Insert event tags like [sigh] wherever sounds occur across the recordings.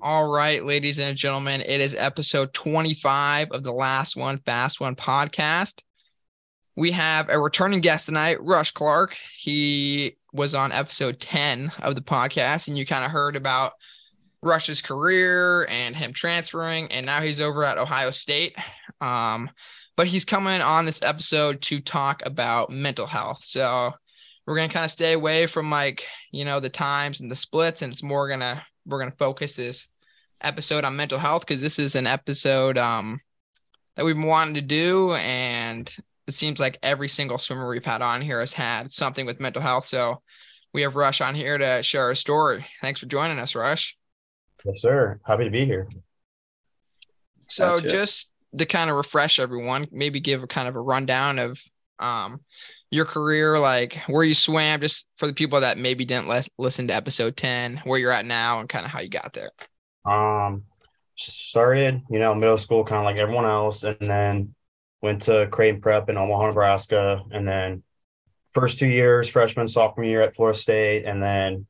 All right, ladies and gentlemen, it is episode 25 of the Last One Fast One podcast. We have a returning guest tonight, Rush Clark. He was on episode 10 of the podcast, and you kind of heard about Rush's career and him transferring, and now he's over at Ohio State. Um, but he's coming on this episode to talk about mental health. So we're gonna kind of stay away from like you know the times and the splits, and it's more gonna we're gonna focus this episode on mental health because this is an episode um that we've been wanting to do, and it seems like every single swimmer we've had on here has had something with mental health. So we have Rush on here to share a story. Thanks for joining us, Rush. Yes, sir. Happy to be here. So gotcha. just to kind of refresh everyone, maybe give a kind of a rundown of um your career, like where you swam, just for the people that maybe didn't les- listen to episode 10, where you're at now and kind of how you got there. Um, started, you know, middle school, kind of like everyone else, and then went to Creighton Prep in Omaha, Nebraska, and then first two years, freshman, sophomore year at Florida State, and then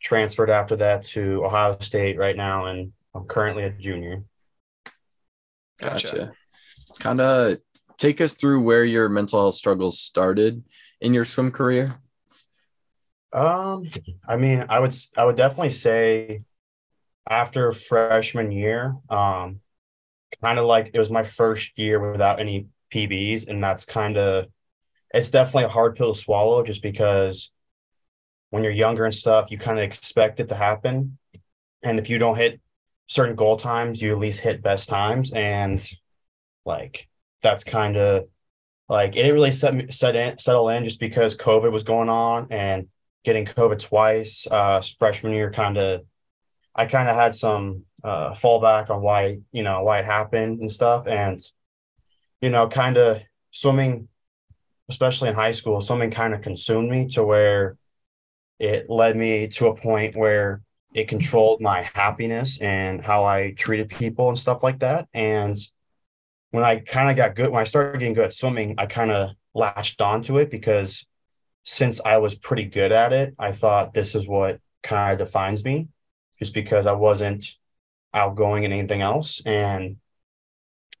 transferred after that to Ohio State right now, and I'm currently a junior. Gotcha. gotcha. Kind of take us through where your mental health struggles started in your swim career. Um, I mean, I would I would definitely say after freshman year, um, kind of like it was my first year without any PBs, and that's kind of it's definitely a hard pill to swallow just because when you're younger and stuff, you kind of expect it to happen. And if you don't hit certain goal times, you at least hit best times. And like that's kind of like it didn't really set, set in, settle in just because COVID was going on and getting COVID twice. Uh, freshman year, kind of, I kind of had some uh, fallback on why you know why it happened and stuff, and you know, kind of swimming, especially in high school, swimming kind of consumed me to where it led me to a point where it controlled my happiness and how I treated people and stuff like that. And when I kind of got good, when I started getting good at swimming, I kind of latched onto it because since I was pretty good at it, I thought this is what kind of defines me just because I wasn't outgoing in anything else. And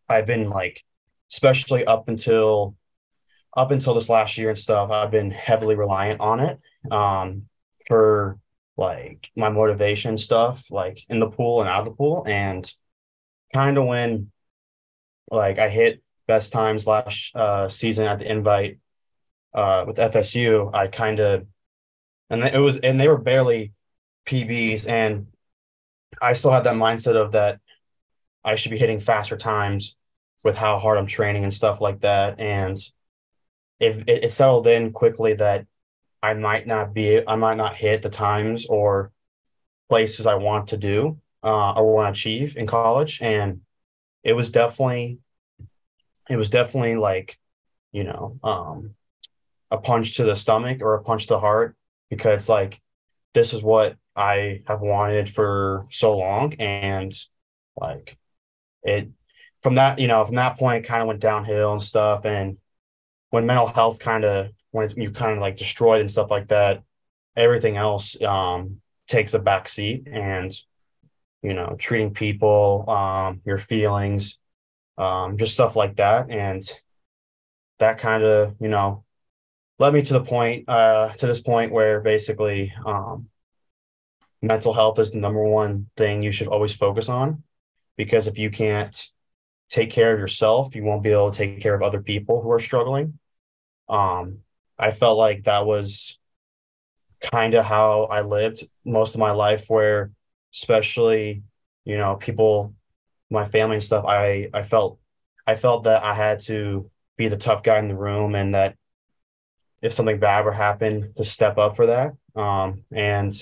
I've been like, especially up until up until this last year and stuff, I've been heavily reliant on it um, for like my motivation stuff, like in the pool and out of the pool. And kind of when like I hit best times last uh, season at the invite uh, with FSU, I kind of, and it was, and they were barely PBs. And I still had that mindset of that I should be hitting faster times with how hard I'm training and stuff like that. And if it, it settled in quickly that I might not be, I might not hit the times or places I want to do uh, or want to achieve in college. And it was definitely, it was definitely like, you know, um, a punch to the stomach or a punch to the heart because like this is what I have wanted for so long. And like it, from that, you know, from that point, kind of went downhill and stuff. And when mental health kind of when you kind of like destroyed and stuff like that, everything else um, takes a back seat and you know treating people um, your feelings um, just stuff like that. And that kind of you know led me to the point uh, to this point where basically um, mental health is the number one thing you should always focus on. Because if you can't take care of yourself you won't be able to take care of other people who are struggling. Um, I felt like that was kind of how I lived most of my life, where especially, you know, people, my family and stuff, I, I felt, I felt that I had to be the tough guy in the room and that if something bad were happened to step up for that. Um, and,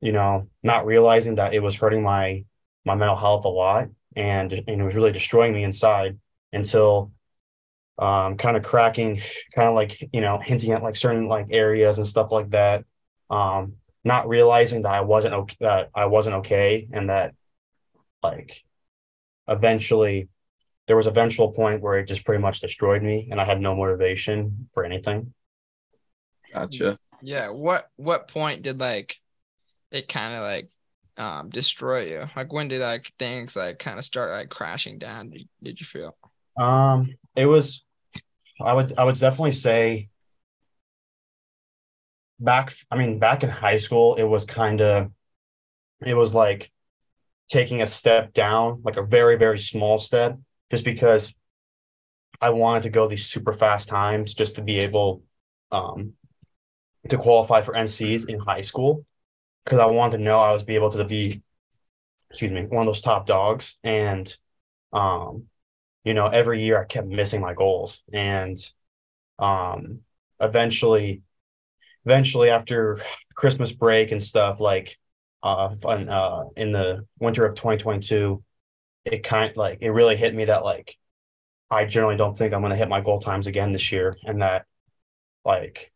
you know, not realizing that it was hurting my, my mental health a lot and, and it was really destroying me inside until um, kind of cracking, kind of like you know hinting at like certain like areas and stuff like that. Um, not realizing that I wasn't okay, that I wasn't okay, and that like eventually there was eventual point where it just pretty much destroyed me, and I had no motivation for anything. Gotcha. Yeah. What what point did like it kind of like um destroy you? Like when did like things like kind of start like crashing down? Did, did you feel? Um, it was, I would, I would definitely say back, I mean, back in high school, it was kind of, it was like taking a step down, like a very, very small step, just because I wanted to go these super fast times just to be able um, to qualify for NCs in high school because I wanted to know I was be able to be, excuse me, one of those top dogs. And, um, you know, every year I kept missing my goals. And um, eventually, eventually after Christmas break and stuff, like uh, uh, in the winter of 2022, it kind of like, it really hit me that like, I generally don't think I'm going to hit my goal times again this year. And that like,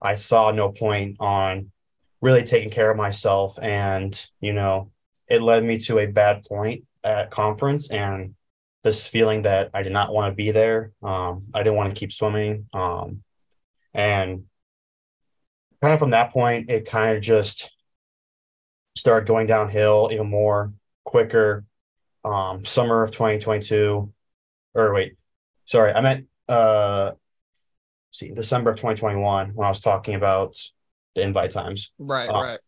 I saw no point on really taking care of myself. And, you know, it led me to a bad point at conference and this feeling that I did not want to be there. Um, I didn't want to keep swimming. Um, and kind of from that point, it kind of just started going downhill even more quicker. Um, summer of 2022, or wait, sorry, I meant uh, see December of 2021 when I was talking about the invite times. Right, uh, right.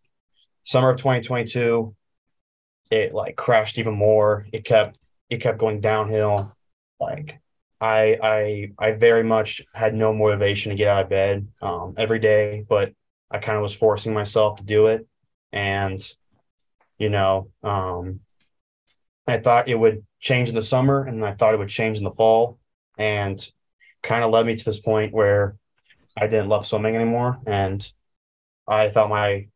Summer of 2022, it like crashed even more. It kept it kept going downhill. Like I I I very much had no motivation to get out of bed um, every day, but I kind of was forcing myself to do it, and you know, um, I thought it would change in the summer, and I thought it would change in the fall, and kind of led me to this point where I didn't love swimming anymore, and I thought my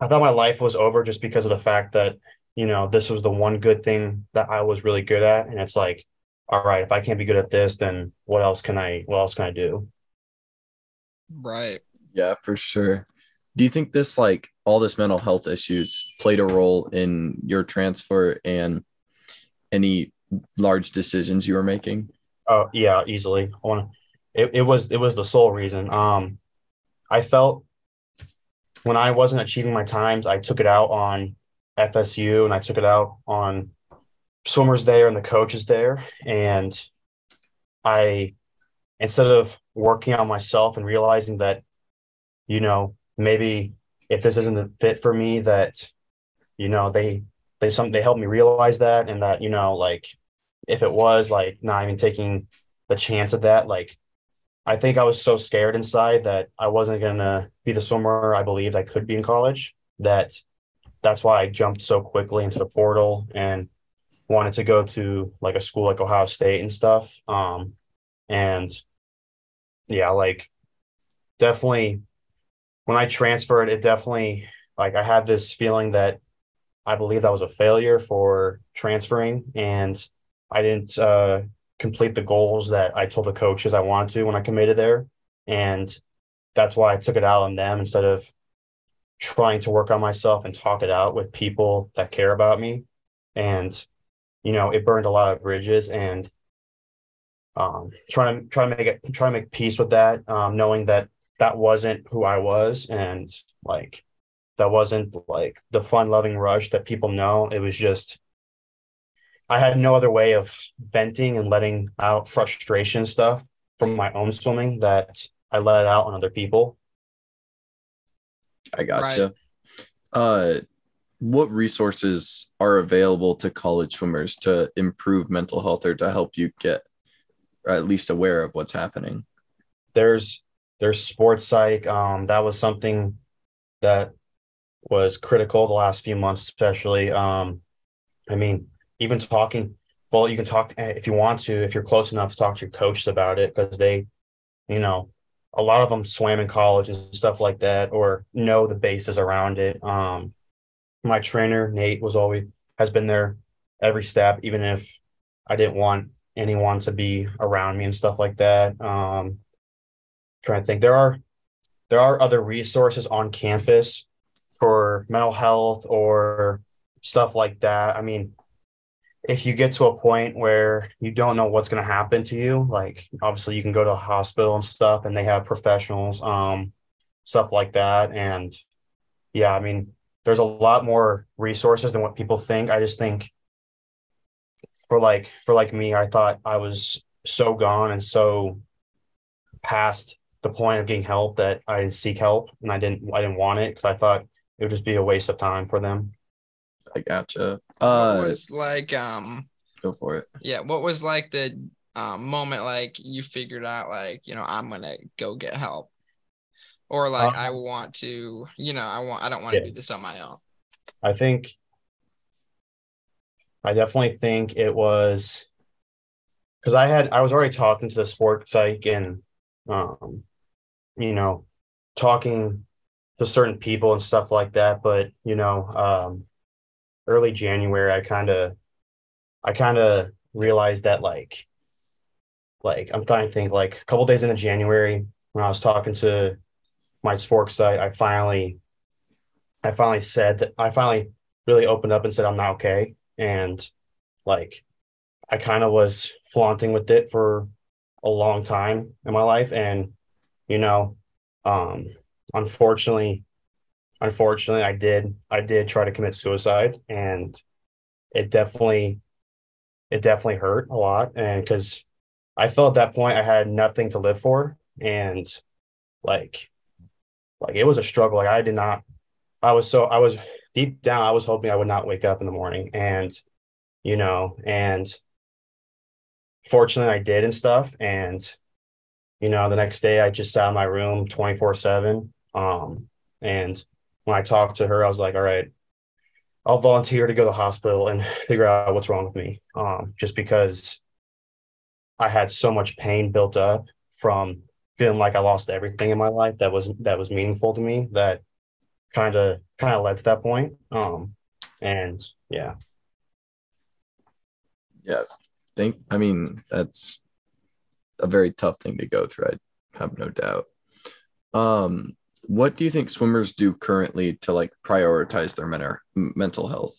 I thought my life was over just because of the fact that you know this was the one good thing that I was really good at, and it's like, all right, if I can't be good at this, then what else can I what else can I do? Right. Yeah, for sure. Do you think this like all this mental health issues played a role in your transfer and any large decisions you were making? Oh yeah, easily. I want it, it was it was the sole reason. Um I felt when I wasn't achieving my times, I took it out on FSU and I took it out on swimmers there and the coaches there. And I, instead of working on myself and realizing that, you know, maybe if this isn't the fit for me, that, you know, they, they, some, they helped me realize that and that, you know, like if it was like not even taking the chance of that, like I think I was so scared inside that I wasn't to be the swimmer I believed I could be in college that that's why I jumped so quickly into the portal and wanted to go to like a school like Ohio State and stuff. Um, and yeah, like definitely when I transferred, it definitely like I had this feeling that I believe that was a failure for transferring and I didn't uh, complete the goals that I told the coaches I wanted to when I committed there. And that's why I took it out on them instead of trying to work on myself and talk it out with people that care about me. And, you know, it burned a lot of bridges and um, trying to try to make it try to make peace with that, um, knowing that that wasn't who I was and like that wasn't like the fun loving rush that people know. It was just I had no other way of venting and letting out frustration stuff from my own swimming that I let out on other people. I gotcha. Right. Uh, what resources are available to college swimmers to improve mental health or to help you get at least aware of what's happening? There's there's sports psych. Um, that was something that was critical the last few months, especially. Um, I mean, even talking well you can talk if you want to if you're close enough to talk to your coaches about it because they you know a lot of them swam in college and stuff like that or know the bases around it um my trainer nate was always has been there every step even if i didn't want anyone to be around me and stuff like that um trying to think there are there are other resources on campus for mental health or stuff like that i mean if you get to a point where you don't know what's going to happen to you, like obviously you can go to a hospital and stuff and they have professionals, um, stuff like that. And yeah, I mean, there's a lot more resources than what people think. I just think for like for like me, I thought I was so gone and so past the point of getting help that I didn't seek help and I didn't I didn't want it because I thought it would just be a waste of time for them. I gotcha. what Uh, was like um go for it. yeah, what was like the um moment like you figured out like, you know, I'm gonna go get help. Or like I Um, want to, you know, I want I don't want to Yeah. do this on my own. I think I definitely think it was because I had I was already talking to the sports psych and um you know talking to certain people and stuff like that. But you know um early January I kind of I kind of realized that like like I'm trying to think like a couple days into January when I was talking to my sports psych I finally I finally said that I finally really opened up and said I'm not okay. And like I kind of was flaunting with it for a long time in my life. And you know um unfortunately unfortunately I did I did try to commit suicide and it definitely it definitely hurt a lot. And cuz I felt at that point I had nothing to live for and like like it was a struggle. Like I did not I was so I was deep down I was hoping I would not wake up in the morning and you know and fortunately I did and stuff and you know the next day I just sat in my room 24/7 um and when I talked to her I was like all right I'll volunteer to go to the hospital and [laughs] figure out what's wrong with me um just because I had so much pain built up from feeling like I lost everything in my life that was that was meaningful to me that kind of kind of led to that point um and yeah. Yeah, think. I mean, that's a very tough thing to go through. I have no doubt. Um, what do you think swimmers do currently to like prioritize their men- mental health?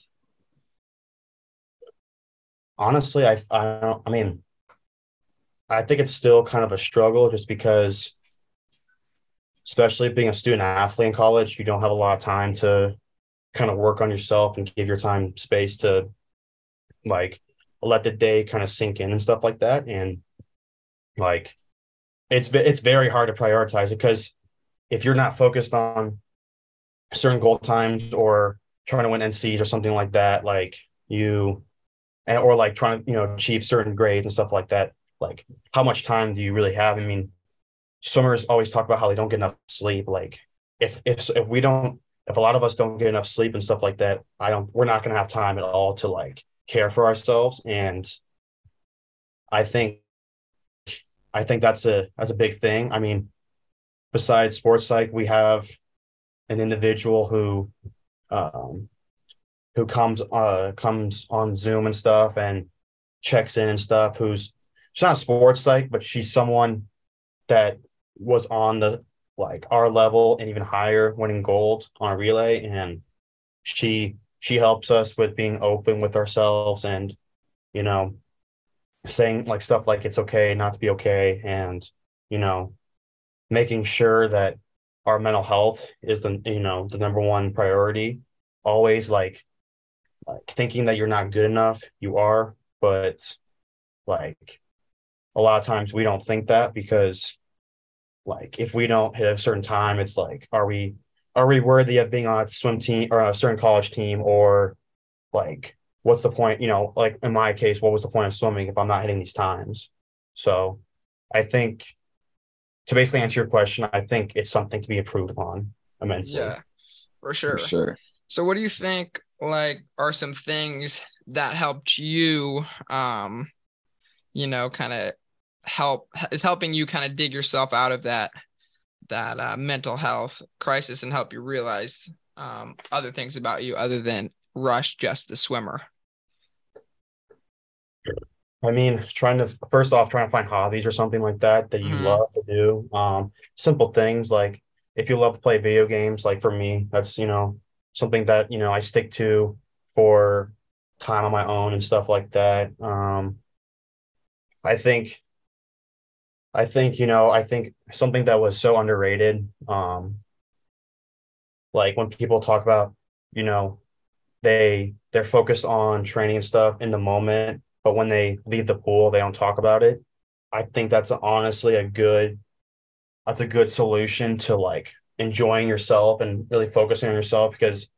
honestly I I don't I mean I think it's still kind of a struggle just because especially being a student athlete in college you don't have a lot of time to kind of work on yourself and give your time space to like let the day kind of sink in and stuff like that and like it's it's very hard to prioritize it because if you're not focused on certain goal times or trying to win NCs or something like that like you and or like trying to you know achieve certain grades and stuff like that like how much time do you really have? I mean swimmers always talk about how they don't get enough sleep like if if if we don't if a lot of us don't get enough sleep and stuff like that i don't we're not to have time at all to like care for ourselves. And i think i think that's a that's a big thing. I mean besides sports psych we have an individual who um who comes uh comes on Zoom and stuff and checks in and stuff who's she's not sports psych, but she's someone that was on the like our level and even higher winning gold on a relay. And she she helps us with being open with ourselves and you know saying like stuff like it's okay not to be okay and you know making sure that our mental health is the you know the number one priority. Always like like thinking that you're not good enough you are but like a lot of times we don't think that because like if we don't hit a certain time it's like are we are we worthy of being on a swim team or a certain college team or like what's the point you know like in my case what was the point of swimming if i'm not hitting these times so i think to basically answer your question i think it's something to be improved upon immensely Yeah, for sure. For sure. So what do you think like are some things that helped you um you know kind of help is helping you kind of dig yourself out of that that uh, mental health crisis and help you realize um other things about you other than rush just the swimmer I mean, trying to first off, trying to find hobbies or something like that that you Mhm. love to do. Um, simple things like if you love to play video games, like for me, that's you know something that you know I stick to for time on my own and stuff like that. Um, I think, I think you know, I think something that was so underrated. Um, like when people talk about you know, they they're focused on training and stuff in the moment, but when they leave the pool, they don't talk about it. I think that's honestly a good that's a good solution to like enjoying yourself and really focusing on yourself because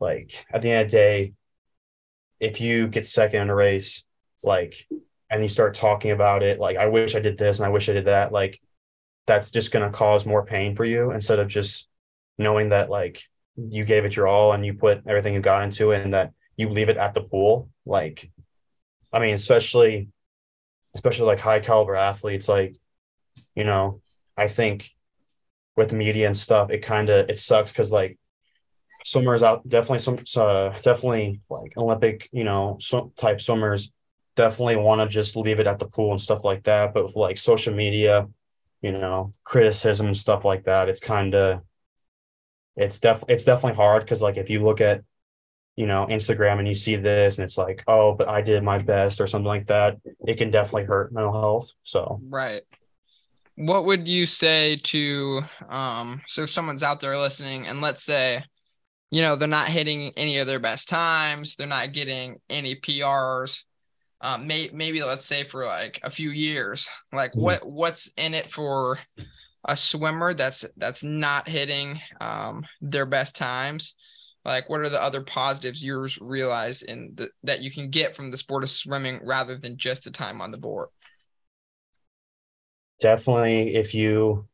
like at the end of the day, if you get second in a race, like and you start talking about it, like I wish I did this and I wish I did that, like that's just gonna cause more pain for you instead of just knowing that like you gave it your all and you put everything you got into it and that you leave it at the pool. Like, I mean, especially, especially like high caliber athletes, like, you know, I think with media and stuff, it kind of, it sucks. Cause like swimmers out, definitely some, uh, definitely like Olympic, you know, swim, type swimmers definitely want to just leave it at the pool and stuff like that. But with like social media, you know, criticism and stuff like that, it's kind of, it's def it's definitely hard because like if you look at you know Instagram and you see this and it's like oh but I did my best or something like that it can definitely hurt mental health so right what would you say to um so if someone's out there listening and let's say you know they're not hitting any of their best times they're not getting any PRs um may, maybe let's say for like a few years like mm-hmm. what what's in it for a swimmer that's that's not hitting um, their best times? Like what are the other positives you realize in the, that you can get from the sport of swimming rather than just the time on the board? Definitely if you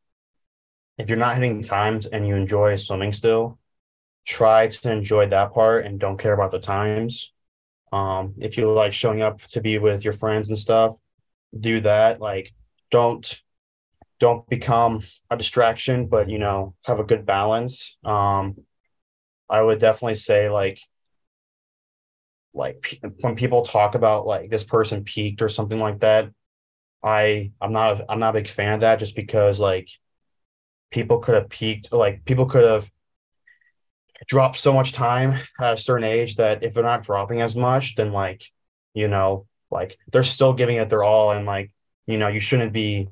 if you're not hitting times and you enjoy swimming still try to enjoy that part and don't care about the times um if you like showing up to be with your friends and stuff do that like don't don't become a distraction, but you know, have a good balance. Um, I would definitely say like, like when people talk about like this person peaked or something like that, I I'm not I'm not a big fan of that just because like people could have peaked like people could have dropped so much time at a certain age that if they're not dropping as much, then like you know like they're still giving it their all and like you know you shouldn't be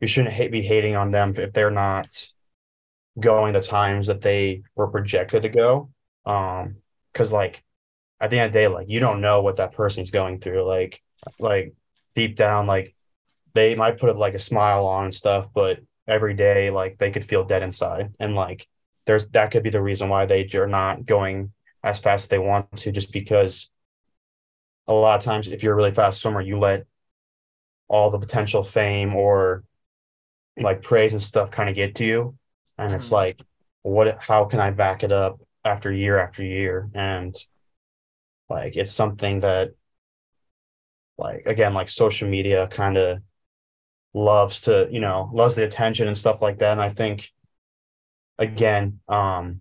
you shouldn't hate, be hating on them if they're not going the times that they were projected to go. Um, because like at the end of the day, like you don't know what that person's going through. Like, like deep down, like they might put like a smile on and stuff, but every day, like they could feel dead inside, and like there's that could be the reason why they are not going as fast as they want to, just because a lot of times if you're a really fast swimmer, you let all the potential fame or like praise and stuff kind of get to you. And mm-hmm. it's like what how can i back it up after year after year? And like it's something that like again like social media kind of loves to you know loves the attention and stuff like that. And i think again um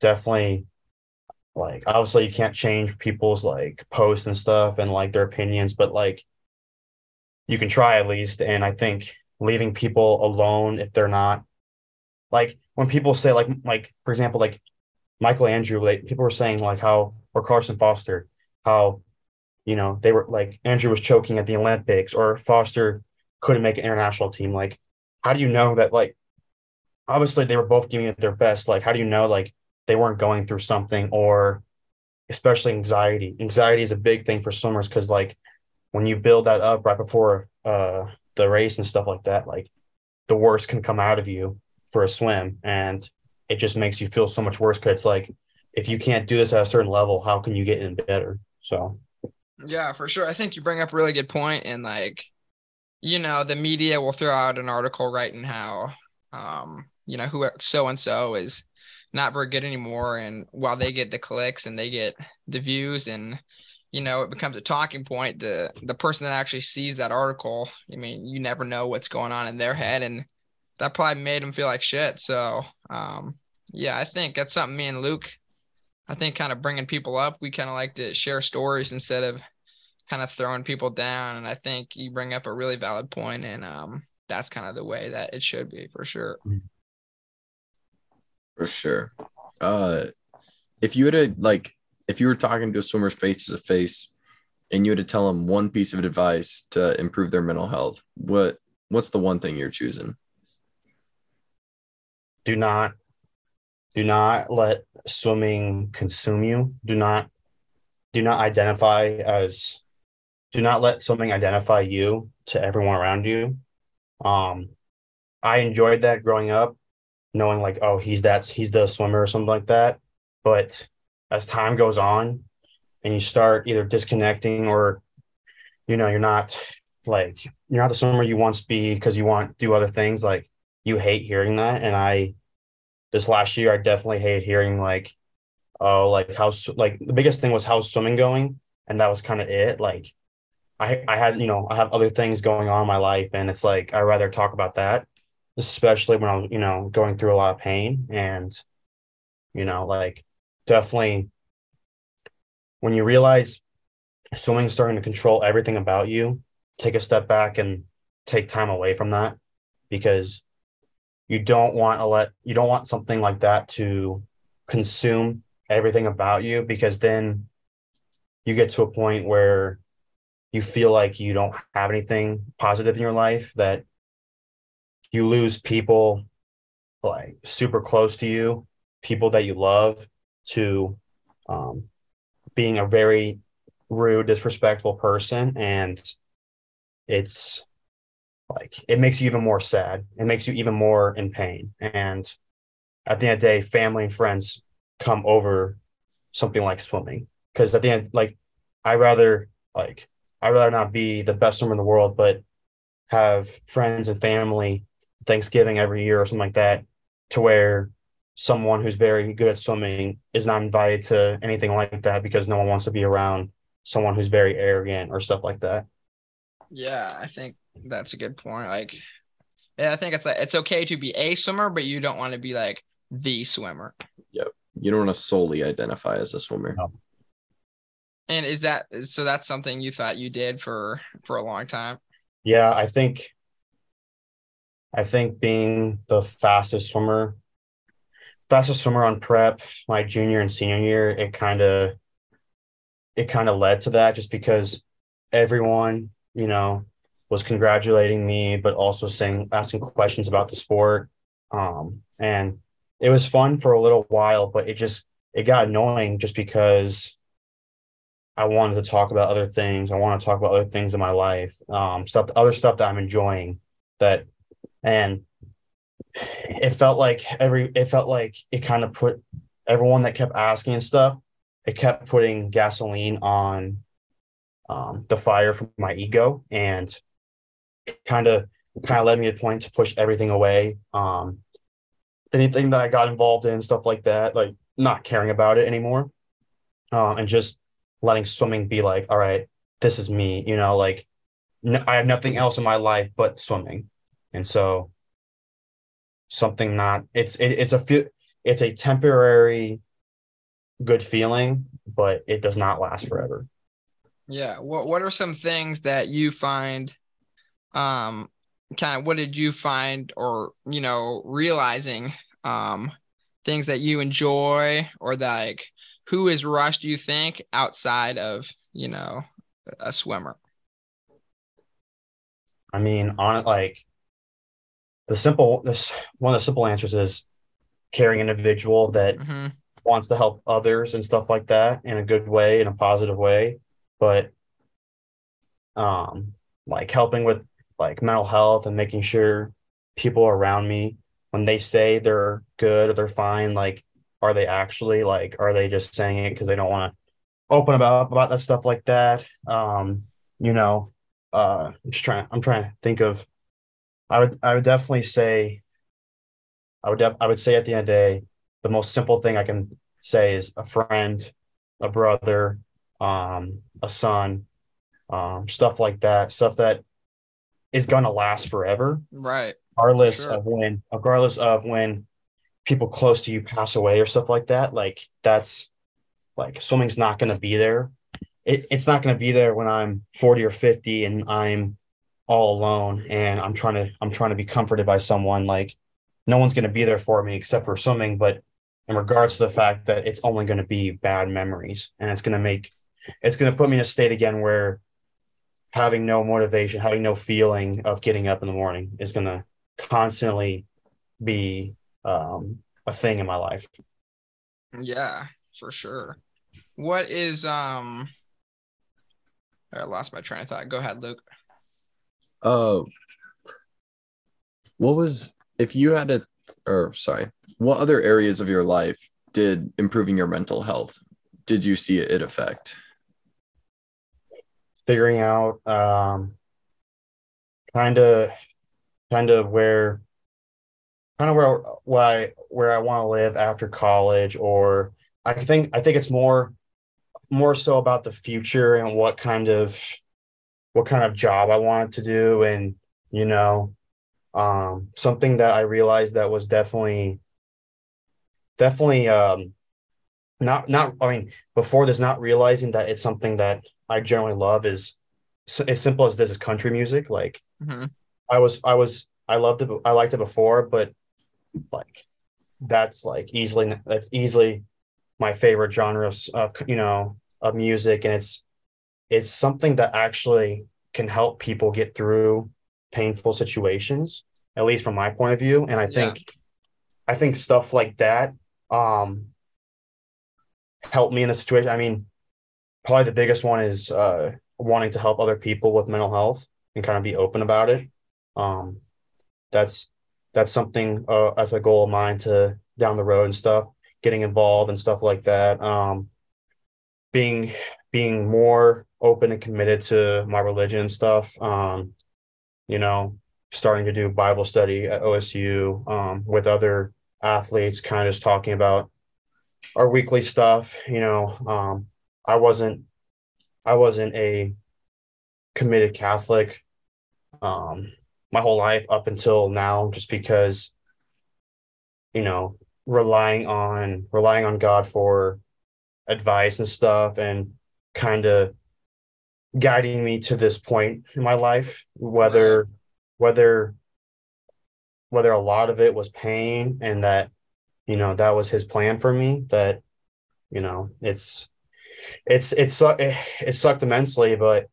definitely like obviously you can't change people's like posts and stuff and like their opinions but like you can try at least and i think leaving people alone if they're not like when people say like like for example like Michael Andrew like people were saying like how or Carson Foster how you know they were like Andrew was choking at the Olympics or Foster couldn't make an international team like how do you know that like obviously they were both giving it their best like how do you know like they weren't going through something or especially anxiety anxiety is a big thing for swimmers because like when you build that up right before uh the race and stuff like that, like the worst can come out of you for a swim. And it just makes you feel so much worse because it's like, if you can't do this at a certain level, how can you get in better? So, yeah, for sure. I think you bring up a really good point, and like, you know, the media will throw out an article writing how, um, you know, who so and so is not very good anymore, and while they get the clicks and they get the views and you know it becomes a talking point the the person that actually sees that article i mean you never know what's going on in their head. And that probably made them feel like shit. So um yeah i think that's something me and luke i think kind of bringing people up. We kind of like to share stories instead of kind of throwing people down. And i think you bring up a really valid point and um that's kind of the way that it should be for sure for sure uh if you had to like if you were talking to a swimmer's face to face and you had to tell them one piece of advice to improve their mental health, what what's the one thing you're choosing? Do not do not let swimming consume you. Do not do not identify as do not let something identify you to everyone around you. Um, I enjoyed that growing up, knowing like, oh, he's that he's the swimmer or something like that. But as time goes on and you start either disconnecting or you know, you're not like you're not the swimmer you once be because you want do other things, like you hate hearing that. And I this last year I definitely hate hearing like, oh, like how like the biggest thing was how's swimming going, and that was kind of it. Like I I had you know I have other things going on in my life, and it's like I rather talk about that, especially when I'm you know going through a lot of pain, and you know like definitely when you realize swimming's starting to control everything about you, take a step back and take time away from that because you don't want to let you don't want something like that to consume everything about you because then you get to a point where you feel like you don't have anything positive in your life that you lose people like super close to you people that you love to um, being a very rude disrespectful person and it's like it makes you even more sad. It makes you even more in pain. And at the end of the day family and friends come over something like swimming. Because at the end like i rather like i'd rather not be the best swimmer in the world but have friends and family thanksgiving every year or something like that to where someone who's very good at swimming is not invited to anything like that because no one wants to be around someone who's very arrogant or stuff like that yeah i think that's a good point. Like, yeah, I think it's like it's okay to be a swimmer, but you don't want to be like the swimmer. Yep. You don't want to solely identify as a swimmer. No. And is that so? That's something you thought you did for for a long time. Yeah, I think. I think being the fastest swimmer, fastest swimmer on prep my junior and senior year, it kind of, it kind of led to that just because everyone, you know, was congratulating me, but also saying asking questions about the sport. Um, and it was fun for a little while, but it just it got annoying just because I wanted to talk about other things. I want to talk about other things in my life, um, stuff, other stuff that I'm enjoying. That, and it felt like every, it felt like it kind of put everyone that kept asking and stuff. It kept putting gasoline on um, the fire from my ego, and kind of kind of led me to point to push everything away. Um, anything that I got involved in, stuff like that, like not caring about it anymore, um, and just letting swimming be like, all right, this is me. You know, like I have nothing else in my life but swimming, and so something not it's it, it's a few it's a temporary good feeling, but it does not last forever. Yeah. What What are some things that you find um kind of what did you find or you know realizing um things that you enjoy or like who is rush do you think outside of you know a swimmer i mean on it like the simple this one of the simple answers is caring individual that mm-hmm. wants to help others and stuff like that in a good way in a positive way but um like helping with like mental health and making sure people around me when they say they're good or they're fine like are they actually like are they just saying it because they don't want to open about about that stuff like that um you know uh i'm just trying i'm trying to think of i would i would definitely say i would def- i would say at the end of the day the most simple thing i can say is a friend a brother um a son um stuff like that stuff that is going to last forever. Right. Regardless sure. of when, regardless of when people close to you pass away or stuff like that. Like that's like swimming's not going to be there. It, it's not going to be there when I'm 40 or 50 and I'm all alone and I'm trying to, I'm trying to be comforted by someone. Like no one's going to be there for me except for swimming. But in regards to the fact that it's only going to be bad memories and it's going to make, it's going to put me in a state again where having no motivation, having no feeling of getting up in the morning is going to constantly be um, a thing in my life. Yeah, for sure. What is um I lost my train of thought. Go ahead, Luke. Uh, what was if you had a or sorry, what other areas of your life did improving your mental health did you see it affect? Figuring out um kind of kind of where kind of where why where I want to live after college or I think I think it's more more so about the future and what kind of what kind of job I wanted to do and you know um something that I realized that was definitely definitely um not not I mean before this not realizing that it's something that I generally love is as simple as this is country music like mm-hmm. I was I was I loved it I liked it before but like that's like easily that's easily my favorite genre of, of you know of music and it's it's something that actually can help people get through painful situations at least from my point of view. And i think yeah. i think stuff like that um helped me in the situation. I mean probably the biggest one is uh wanting to help other people with mental health and kind of be open about it. Um that's that's something uh, as a goal of mine to down the road and stuff getting involved and stuff like that. Um being being more open and committed to my religion and stuff. Um, you know, starting to do Bible study at OSU um, with other athletes, kind of just talking about our weekly stuff. You know, um, I wasn't I wasn't a committed Catholic um, my whole life up until now, just because you know relying on relying on God for advice and stuff and kind of guiding me to this point in my life whether whether whether a lot of it was pain and that you know that was his plan for me that you know it's it's it's it, it sucked immensely but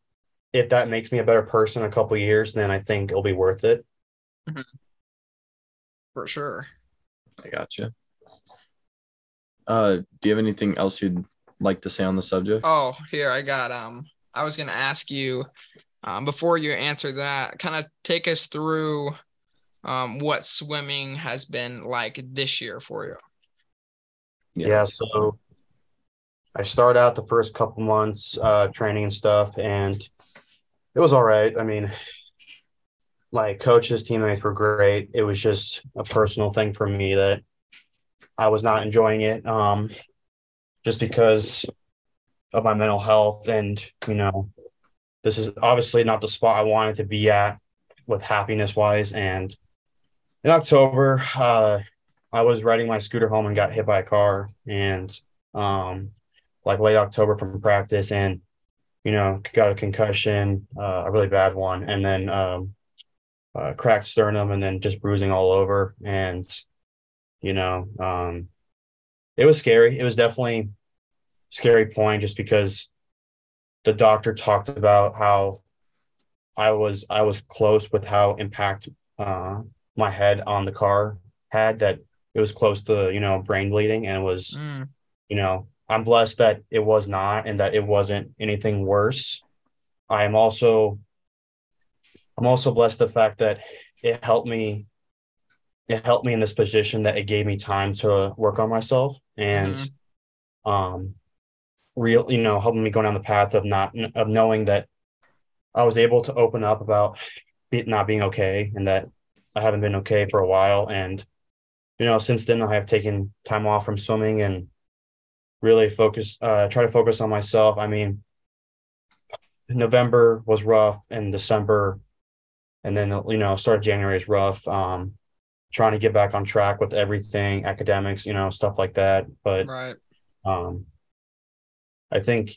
if that makes me a better person a couple years then i think it'll be worth it mm-hmm. for sure i gotcha uh, do you have anything else you'd like to say on the subject? Oh, here I got. Um, I was gonna ask you, um, before you answer that, kind of take us through, um, what swimming has been like this year for you. Yeah. yeah so I started out the first couple months, uh, training and stuff, and it was all right. I mean, my coaches, teammates were great. It was just a personal thing for me that I was not enjoying it um, just because of my mental health. And, you know, this is obviously not the spot I wanted to be at with happiness wise. And in October, uh, I was riding my scooter home and got hit by a car and um, like late October from practice and, you know, got a concussion, uh, a really bad one. And then um, uh, cracked sternum and then just bruising all over. And, you know um it was scary it was definitely scary point just because the doctor talked about how i was i was close with how impact uh my head on the car had that it was close to you know brain bleeding and it was mm. you know i'm blessed that it was not and that it wasn't anything worse i am also i'm also blessed the fact that it helped me it helped me in this position that it gave me time to work on myself and mm-hmm. um real you know helping me go down the path of not of knowing that I was able to open up about it not being okay and that I haven't been okay for a while and you know since then I have taken time off from swimming and really focus uh try to focus on myself I mean November was rough and December and then you know start of January is rough um trying to get back on track with everything, academics, you know, stuff like that. But right. um I think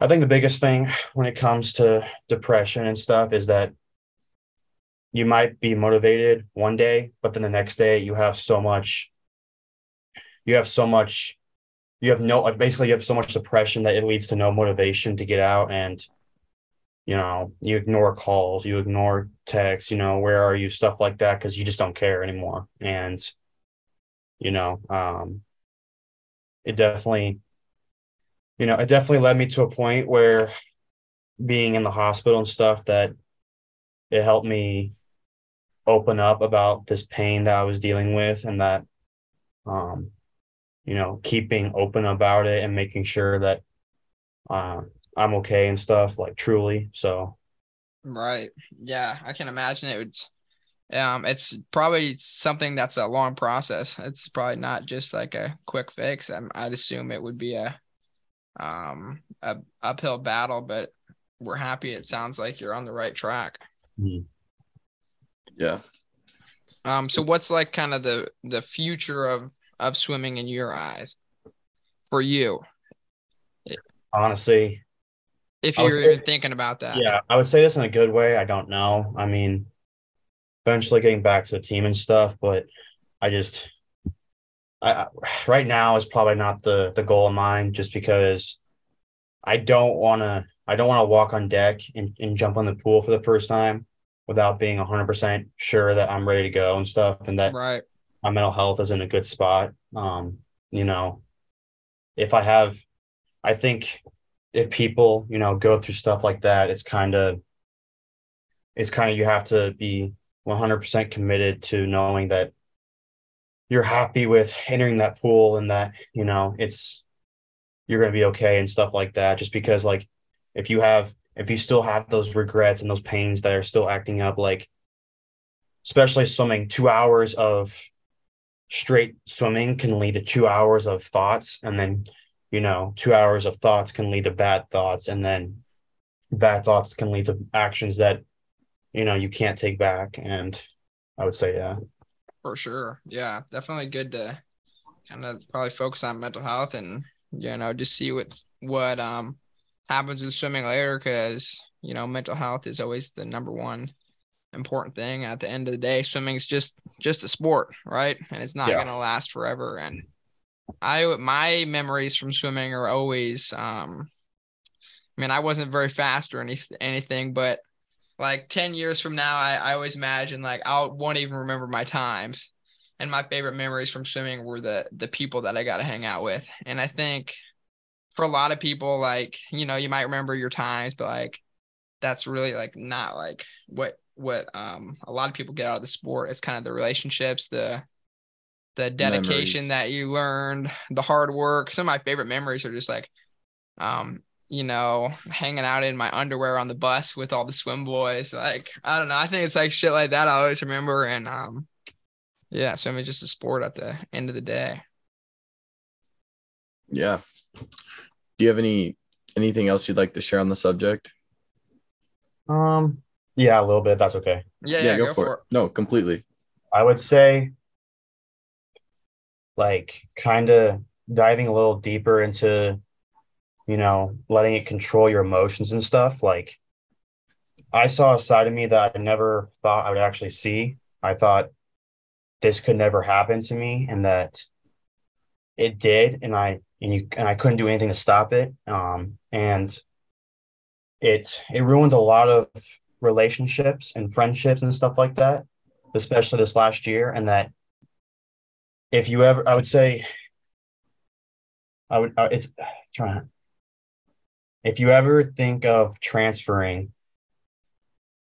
I think the biggest thing when it comes to depression and stuff is that you might be motivated one day, but then the next day you have so much you have so much you have no like basically you have so much depression that it leads to no motivation to get out and you know you ignore calls you ignore texts you know where are you stuff like that because you just don't care anymore. And you know, um, it definitely, you know, it definitely led me to a point where being in the hospital and stuff that it helped me open up about this pain that I was dealing with and that um you know keeping open about it and making sure that uh, I'm okay and stuff like truly so. Right. Yeah I can imagine it would um it's probably something that's a long process. It's probably not just like a quick fix. I'm, I'd assume it would be a um a uphill battle but we're happy it sounds like you're on the right track. Mm-hmm. yeah. Um so what's like kind of the the future of of swimming in your eyes for you? Honestly if you're say, even thinking about that. Yeah i would say this in a good way. I don't know. I mean eventually getting back to the team and stuff but i just I, right now is probably not the the goal of mine just because i don't want to I don't want to walk on deck and, and jump on the pool for the first time without being 100% sure that I'm ready to go and stuff and that right. my mental health is in a good spot. Um, you know, if I have, I think if people, you know, go through stuff like that, it's kind of, it's kind of, you have to be 100% committed to knowing that you're happy with entering that pool and that, you know, it's, you're going to be okay and stuff like that. Just because, like, if you have if you still have those regrets and those pains that are still acting up like especially swimming two hours of straight swimming can lead to two hours of thoughts and then you know two hours of thoughts can lead to bad thoughts and then bad thoughts can lead to actions that you know you can't take back and i would say yeah for sure. Yeah definitely good to kind of probably focus on mental health and you know just see what what um happens with swimming later because you know mental health is always the number one important thing. At the end of the day swimming is just just a sport right? And it's not yeah. going to last forever. And i my memories from swimming are always um i mean i wasn't very fast or any, anything but like 10 years from now i, I always imagine like i won't even remember my times and my favorite memories from swimming were the the people that i got to hang out with and i think for a lot of people, like, you know, you might remember your times, but like that's really like not like what what um a lot of people get out of the sport. It's kind of the relationships, the the dedication memories. that you learned, the hard work. Some of my favorite memories are just like um, you know, hanging out in my underwear on the bus with all the swim boys. Like, I don't know. I think it's like shit like that I always remember. And um yeah, swimming just a sport at the end of the day. Yeah, do you have any anything else you'd like to share on the subject? Um, yeah, a little bit. That's okay. Yeah, yeah, yeah go, go, for, it. it. No, completely. I would say, like, kind of diving a little deeper into, you know, letting it control your emotions and stuff. Like, I saw a side of me that I never thought I would actually see. I thought this could never happen to me, and that it did, and I and you and I couldn't do anything to stop it. Um, and it it ruined a lot of relationships and friendships and stuff like that, especially this last year. And that if you ever, I would say, I would uh, it's [sighs] trying. If you ever think of transferring,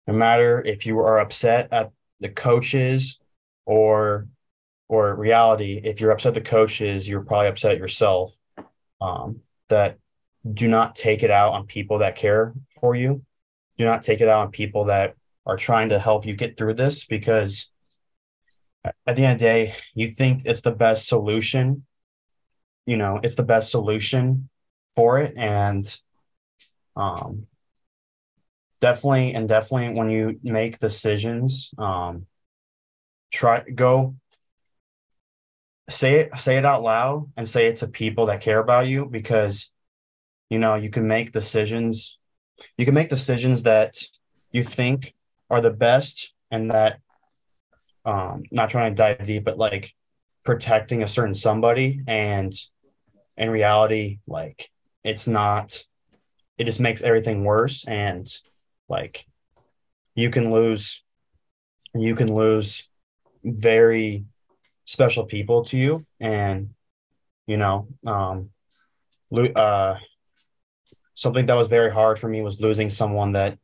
no matter if you are upset at the coaches or or reality, if you're upset the coaches, you're probably upset at yourself. Um, that do not take it out on people that care for you. Do not take it out on people that are trying to help you get through this because at the end of the day, you think it's the best solution. You know, it's the best solution for it. And um, definitely, and definitely when you make decisions, um, try go say it say it out loud and say it to people that care about you because you know you can make decisions you can make decisions that you think are the best and that um not trying to dive deep but like protecting a certain somebody and in reality like it's not it just makes everything worse and like you can lose you can lose very special people to you and you know um uh something that was very hard for me was losing someone that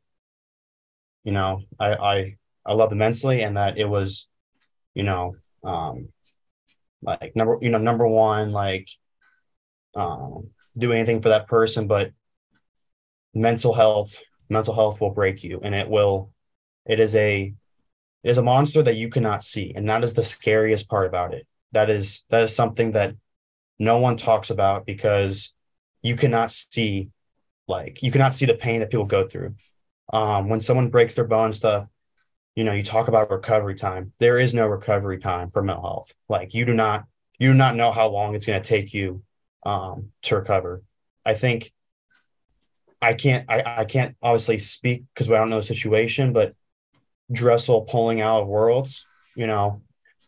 you know i i i loved immensely and that it was you know um like number you know number one like um do anything for that person but mental health mental health will break you and it will it is a it is a monster that you cannot see and that is the scariest part about it. That is that is something that no one talks about because you cannot see like you cannot see the pain that people go through. Um when someone breaks their bone and stuff you know you talk about recovery time. There is no recovery time for mental health. Like you do not you do not know how long it's going to take you um to recover. I think i can't i, I can't obviously speak because i don't know the situation but dressel pulling out of worlds you know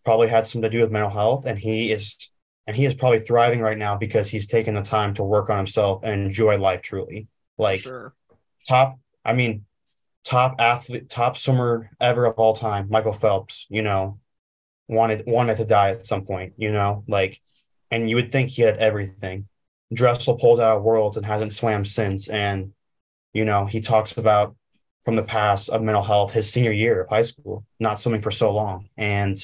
probably had something to do with mental health and he is and he is probably thriving right now because he's taken the time to work on himself and enjoy life truly like Sure. top i mean top athlete top swimmer ever of all time michael phelps you know wanted wanted to die at some point you know like and you would think he had everything dressel pulls out of worlds and hasn't swam since. And you know he talks about from the past of mental health his senior year of high school not swimming for so long. And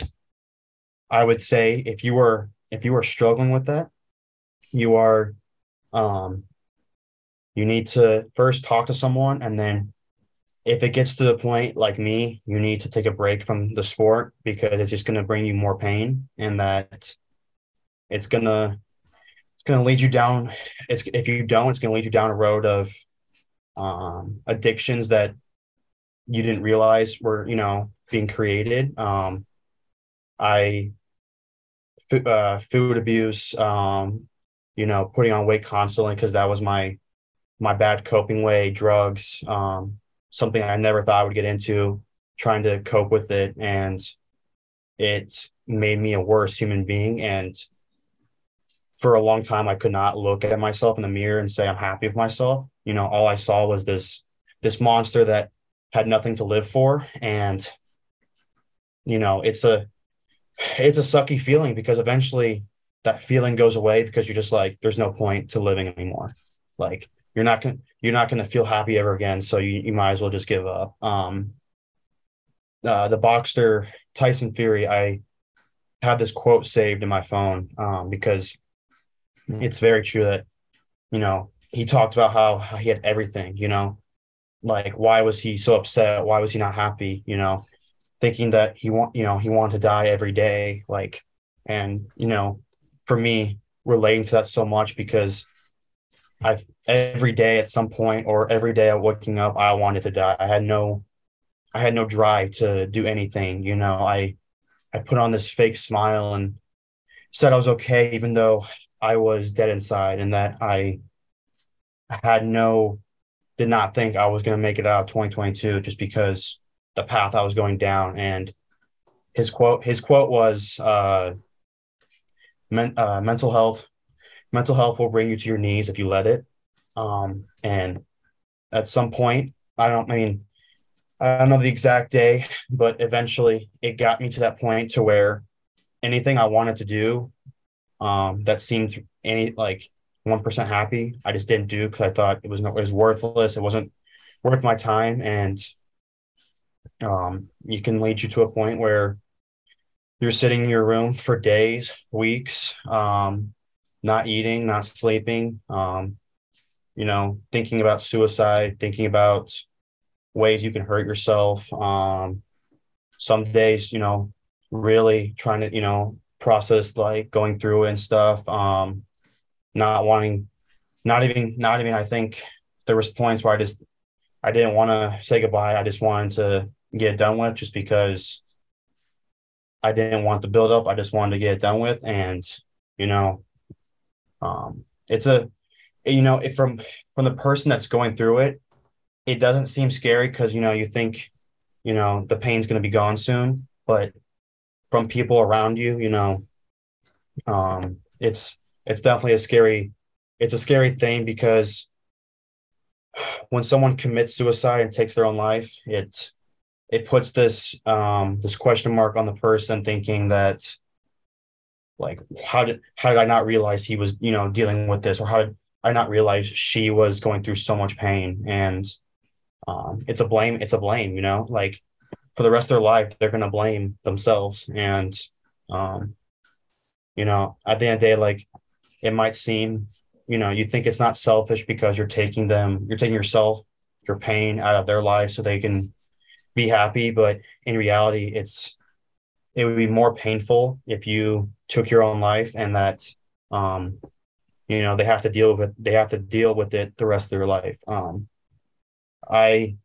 i would say if you were if you are struggling with that you are um you need to first talk to someone. And then if it gets to the point like me you need to take a break from the sport because it's just going to bring you more pain and that it's going to it's going to lead you down it's if you don't it's going to lead you down a road of um addictions that you didn't realize were you know being created. Um i f- uh, food abuse um you know putting on weight constantly because that was my my bad coping way drugs um something i never thought i would get into trying to cope with it. And it made me a worse human being. And for a long time i could not look at myself in the mirror and say i'm happy with myself. You know all i saw was this this monster that had nothing to live for. And you know it's a it's a sucky feeling because eventually that feeling goes away because you're just like there's no point to living anymore. Like you're not gonna you're not gonna feel happy ever again. So you, you might as well just give up. Um uh, the boxer tyson fury i have this quote saved in my phone um because Mm-hmm. it's very true that you know he talked about how, how he had everything you know? Like why was he so upset? Why was he not happy you know? Thinking that he want you know he wanted to die every day like and you know for me relating to that so much because i every day at some point or every day i waking up i wanted to die. I had no i had no drive to do anything you know? I i put on this fake smile and said i was okay even though i was dead inside and that i had no did not think i was going to make it out of 2022 just because the path I was going down. And his quote, his quote was, uh, men, uh, mental health, mental health will bring you to your knees if you let it. Um, and at some point, I don't I mean, I don't know the exact day, but eventually it got me to that point to where anything I wanted to do, um, that seemed any like 1% happy, I just didn't do because I thought it was no, it was worthless. It wasn't worth my time. And um, you can lead you to a point where you're sitting in your room for days, weeks, um, not eating, not sleeping, um, you know, thinking about suicide, thinking about ways you can hurt yourself. Um, some days, you know, really trying to, you know, process like going through and stuff. Um, not wanting, not even, not even, I think there was points where I just, I didn't want to say goodbye. I just wanted to get done with just because I didn't want the build up. I just wanted to get it done with. And, you know, um, it's a, you know, if from, from the person that's going through it, it doesn't seem scary because, you know, you think, you know, the pain's going to be gone soon, but from people around you, you know, um, it's, it's definitely a scary, it's a scary thing because [sighs] when someone commits suicide and takes their own life, it, it puts this um, this question mark on the person thinking that like how did how did I not realize he was you know dealing with this? Or how did I not realize she was going through so much pain? And um, it's a blame it's a blame you know? Like for the rest of their life they're gonna blame themselves. And um, you know at the end of the day like it might seem you know you think it's not selfish because you're taking them you're taking yourself your pain out of their life so they can be happy. But in reality it's it would be more painful if you took your own life and that um you know they have to deal with they have to deal with it the rest of their life. Um i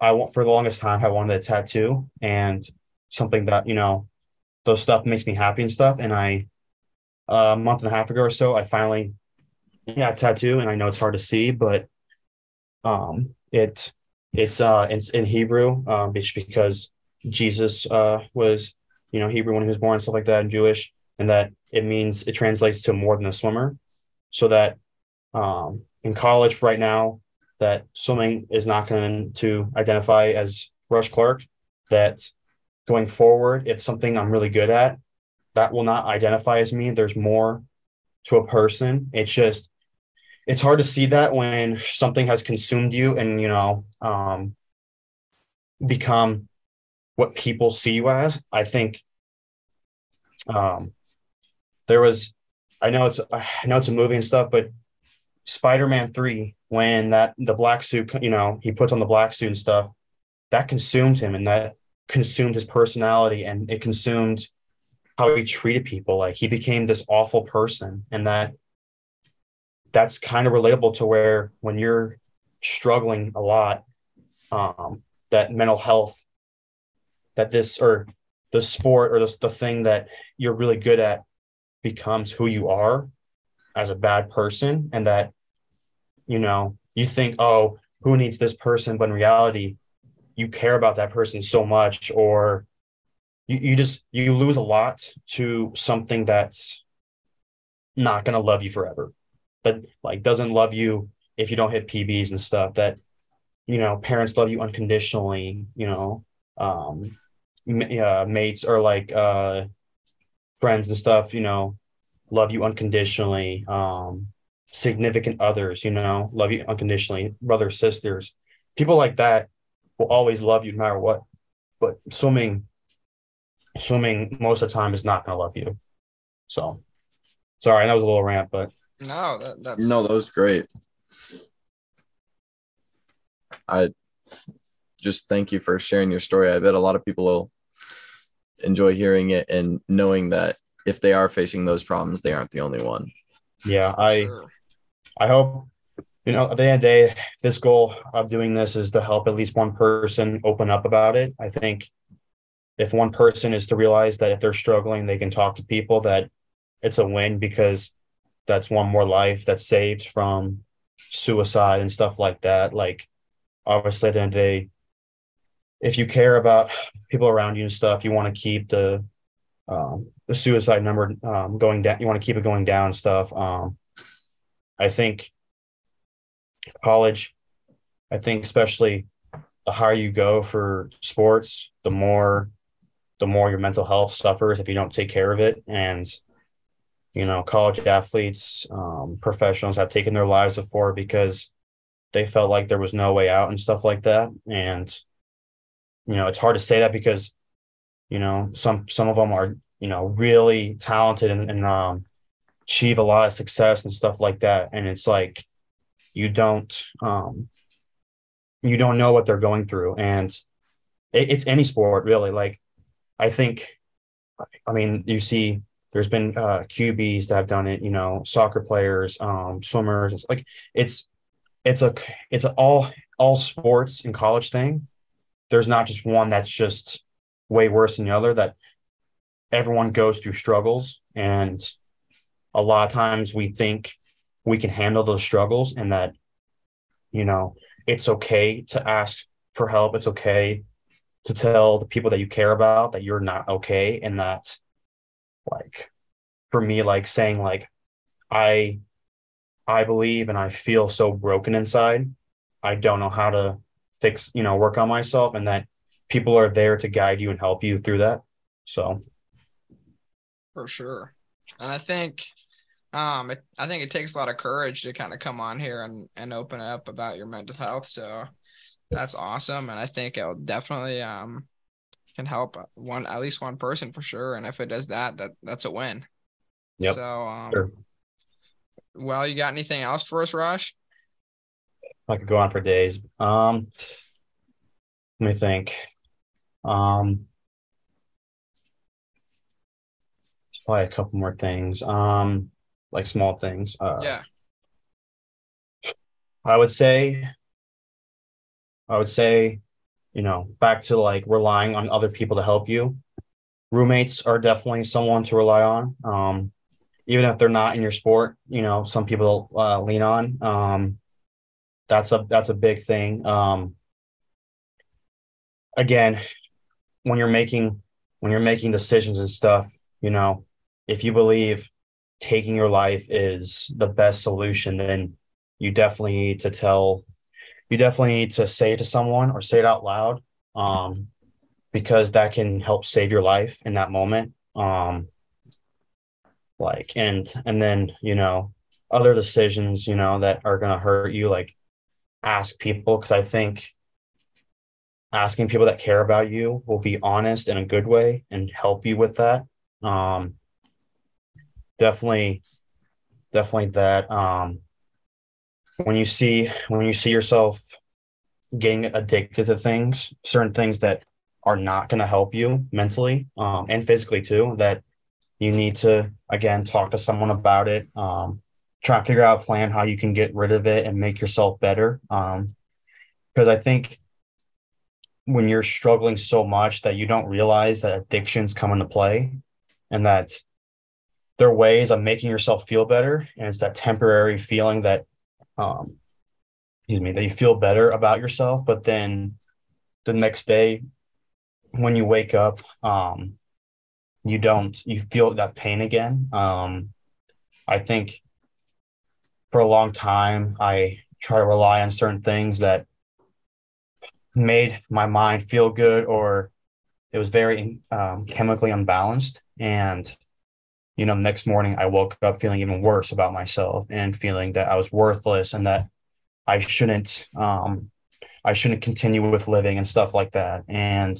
i want for the longest time i wanted a tattoo and something that you know those stuff makes me happy and stuff. And i a month and a half ago or so i finally a tattoo and i know it's hard to see but um it it's uh it's in hebrew um because jesus uh was you know hebrew when he was born and stuff like that and jewish and that it means it translates to more than a swimmer. So that um, in college right now that swimming is not going to identify as rush clark that going forward it's something i'm really good at that will not identify as me. There's more to a person. It's just it's hard to see that when something has consumed you and you know um, become what people see you as. I think um, there was I know it's I know it's a movie and stuff, but Spider-Man 3 when that the black suit, you know, he puts on the black suit and stuff, that consumed him and that consumed his personality and it consumed how he treated people. Like he became this awful person and that that's kind of relatable to where when you're struggling a lot, um, that mental health, that this or the sport or this the thing that you're really good at becomes who you are as a bad person and that you know you think oh who needs this person but in reality you care about that person so much or you, you just you lose a lot to something that's not going to love you forever that like doesn't love you if you don't hit pbs and stuff that you know parents love you unconditionally you know um uh, mates or like uh friends and stuff, you know, love you unconditionally. Um, significant others, you know, love you unconditionally, brothers, sisters, people like that will always love you no matter what. But swimming, swimming most of the time is not going to love you. So, sorry, that was a little rant, but no, that, that's no, that was great. I just thank you for sharing your story. I bet a lot of people will enjoy hearing it and knowing that if they are facing those problems, they aren't the only one. Yeah, I sure. I hope you know at the end of the day, this goal of doing this is to help at least one person open up about it. I think if one person is to realize that if they're struggling, they can talk to people that it's a win because that's one more life that's saved from suicide and stuff like that. Like obviously at the end of the day, if you care about people around you and stuff, you want to keep the um, the suicide number um, going down. You want to keep it going down. Stuff. Um, I think college. I think especially the higher you go for sports, the more the more your mental health suffers if you don't take care of it. And you know, college athletes, um, professionals have taken their lives before because they felt like there was no way out and stuff like that. And you know, it's hard to say that because, you know, some some of them are, you know, really talented and, and um, achieve a lot of success and stuff like that. And it's like you don't um you don't know what they're going through. And it, it's any sport really. Like I think I mean, you see there's been uh, QBs that have done it, you know, soccer players, um, swimmers. It's like it's it's a it's a all all sports in college thing there's not just one that's just way worse than the other that everyone goes through struggles and a lot of times we think we can handle those struggles and that you know it's okay to ask for help it's okay to tell the people that you care about that you're not okay and that like for me like saying like i i believe and i feel so broken inside i don't know how to fix, you know, work on myself and that people are there to guide you and help you through that. So for sure. And I think um it, I think it takes a lot of courage to kind of come on here and and open up about your mental health. So that's awesome and I think it'll definitely um can help one at least one person for sure and if it does that that that's a win. Yep. So um Sure. well, you got anything else for us, Rush? I could go on for days. Um, let me think. Um, there's probably a couple more things. Um, like small things. Uh, yeah. I would say, I would say, you know, back to like relying on other people to help you. Roommates are definitely someone to rely on. Um, even if they're not in your sport, you know, some people uh, lean on. Um, that's a that's a big thing. Um, again, when you're making when you're making decisions and stuff, you know, if you believe taking your life is the best solution, then you definitely need to tell you definitely need to say it to someone or say it out loud. Um, because that can help save your life in that moment. Um, like and and then, you know, other decisions, you know, that are gonna hurt you, like ask people because I think asking people that care about you will be honest in a good way and help you with that. Um, definitely, definitely that. Um, when you see when you see yourself getting addicted to things, certain things that are not going to help you mentally um, and physically too, that you need to again talk to someone about it. Um, try to figure out a plan how you can get rid of it and make yourself better. Um, because I think when you're struggling so much that you don't realize that addictions come into play and that there are ways of making yourself feel better. And it's that temporary feeling that, um, excuse me, that you feel better about yourself. But then the next day, when you wake up, um, you don't, you feel that pain again. Um, I think for a long time, I try to rely on certain things that made my mind feel good or it was very um, chemically unbalanced and you know next morning i woke up feeling even worse about myself and feeling that i was worthless and that i shouldn't um, i shouldn't continue with living and stuff like that and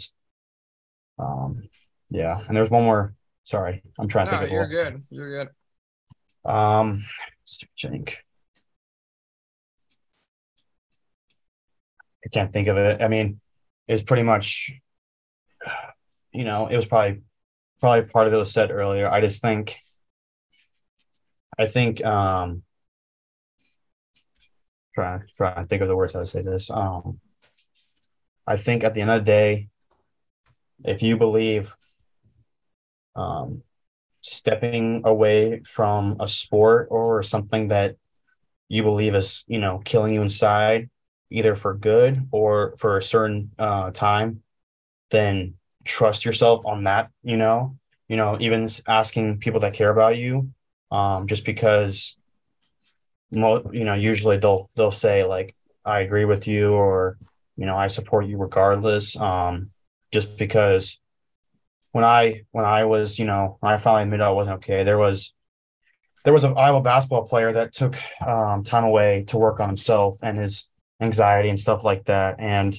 um, yeah and there's one more sorry i'm trying to think of you're one. good. You're good. um think I can't think of it. I mean, it was pretty much, you know, it was probably probably part of it was said earlier. I just think, I think, um, trying trying to think of the words how to say this. Um, I think at the end of the day, if you believe, um, stepping away from a sport or something that you believe is you know killing you inside either for good or for a certain uh, time, then trust yourself on that. You know, you know, even asking people that care about you, um, just because, mo- you know, usually they'll they'll say like, "I agree with you," or you know, "I support you regardless." Um, just because when I when I was, you know, when I finally admitted I wasn't okay, there was there was an Iowa basketball player that took um, time away to work on himself and his anxiety and stuff like that. And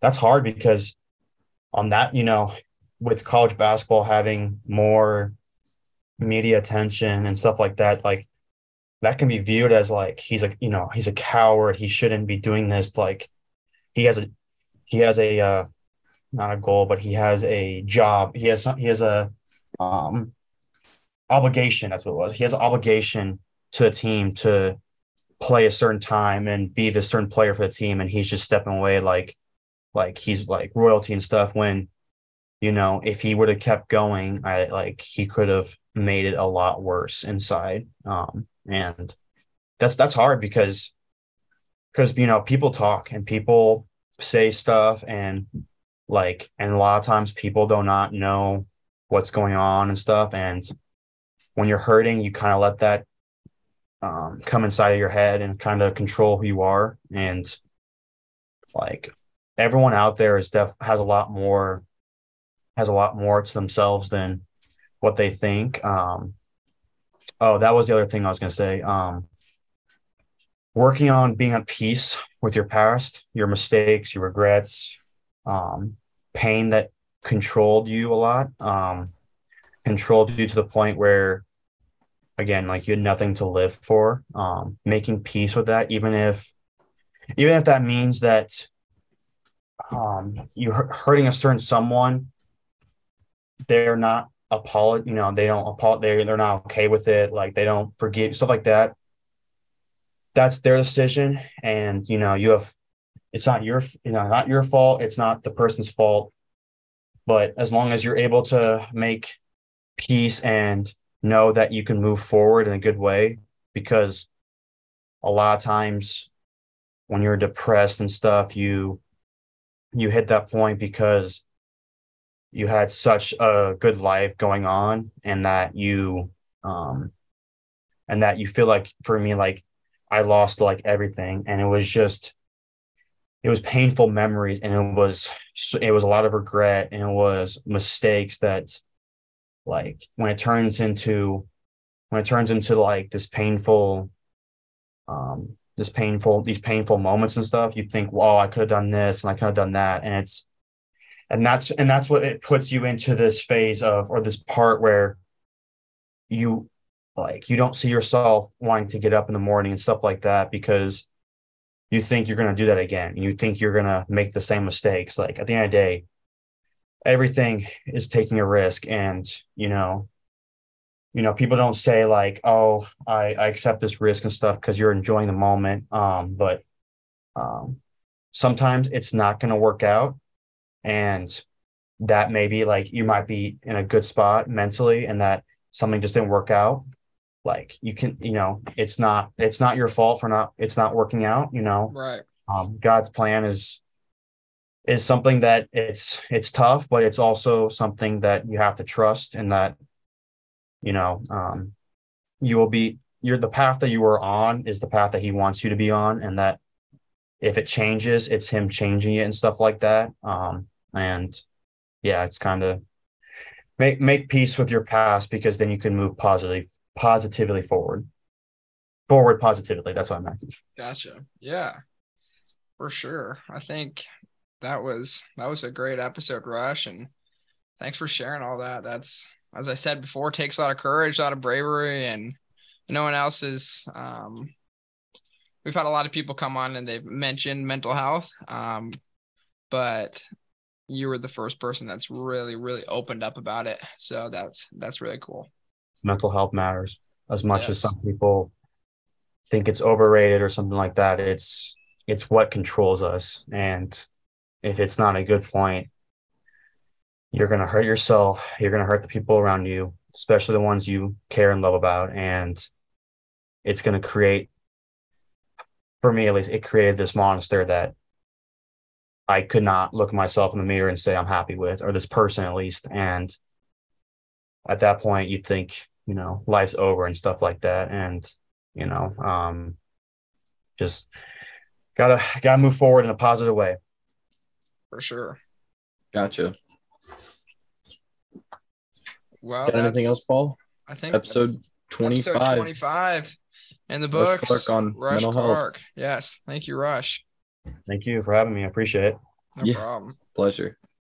that's hard because on that, you know, with college basketball having more media attention and stuff like that, like that can be viewed as like he's a you know, he's a coward. He shouldn't be doing this. Like he has a he has a uh not a goal, but he has a job. He has he has a um obligation, that's what it was. He has an obligation to the team to play a certain time and be the certain player for the team and he's just stepping away like like he's like royalty and stuff when you know if he would have kept going i like he could have made it a lot worse inside um and that's that's hard because because you know people talk and people say stuff and like and a lot of times people do not know what's going on and stuff and when you're hurting you kind of let that um, come inside of your head and kind of control who you are. And like everyone out there is def has a lot more has a lot more to themselves than what they think. Um, oh, that was the other thing I was gonna say. Um, working on being at peace with your past, your mistakes, your regrets, um, pain that controlled you a lot, um, controlled you to the point where, again, like you had nothing to live for. Um, making peace with that, even if, even if that means that um, you're hurting a certain someone, they're not apolog you know they don't apol they they're not okay with it like they don't forgive stuff like that. That's their decision and you know you have it's not your you know not your fault it's not the person's fault. But as long as you're able to make peace and know that you can move forward in a good way because a lot of times when you're depressed and stuff you you hit that point because you had such a good life going on and that you um and that you feel like for me like I lost like everything. And it was just it was painful memories and it was it was a lot of regret and it was mistakes that like when it turns into when it turns into like this painful um this painful these painful moments and stuff you think well i could have done this and i could have done that and it's and that's and that's what it puts you into this phase of or this part where you like you don't see yourself wanting to get up in the morning and stuff like that because you think you're going to do that again you think you're going to make the same mistakes. Like at the end of the day everything is taking a risk and you know you know people don't say like oh i, I accept this risk and stuff because you're enjoying the moment um but um sometimes it's not going to work out and that maybe like you might be in a good spot mentally and that something just didn't work out. Like you can you know it's not it's not your fault for not it's not working out you know? Right. Um, god's plan is is something that it's it's tough but it's also something that you have to trust and that you know um, you will be you're the path that you are on is the path that he wants you to be on and that if it changes it's him changing it and stuff like that. Um, and yeah it's kind of make make peace with your past because then you can move positively positively forward. Forward positively that's what i meant. Gotcha. Yeah for sure. I think that was that was a great episode rush and thanks for sharing all that. That's as i said before takes a lot of courage a lot of bravery and no one else is um we've had a lot of people come on and they've mentioned mental health um but you were the first person that's really really opened up about it. So that's that's really cool. Mental health matters as much yes. as some people think it's overrated or something like that. It's it's what controls us. And if it's not a good point you're going to hurt yourself you're going to hurt the people around you especially the ones you care and love about and it's going to create for me at least it created this monster that I could not look myself in the mirror and say I'm happy with, or this person at least. And at that point, you think, you know, life's over and stuff like that. And, you know, um, just gotta gotta move forward in a positive way. For sure. Gotcha. Well, got anything else, Paul? I think episode 25. Episode 25 in the books. Rush Clark on Rush mental Clark. health. Yes. Thank you, Rush. Thank you for having me. I appreciate it. No Yeah. problem. Pleasure.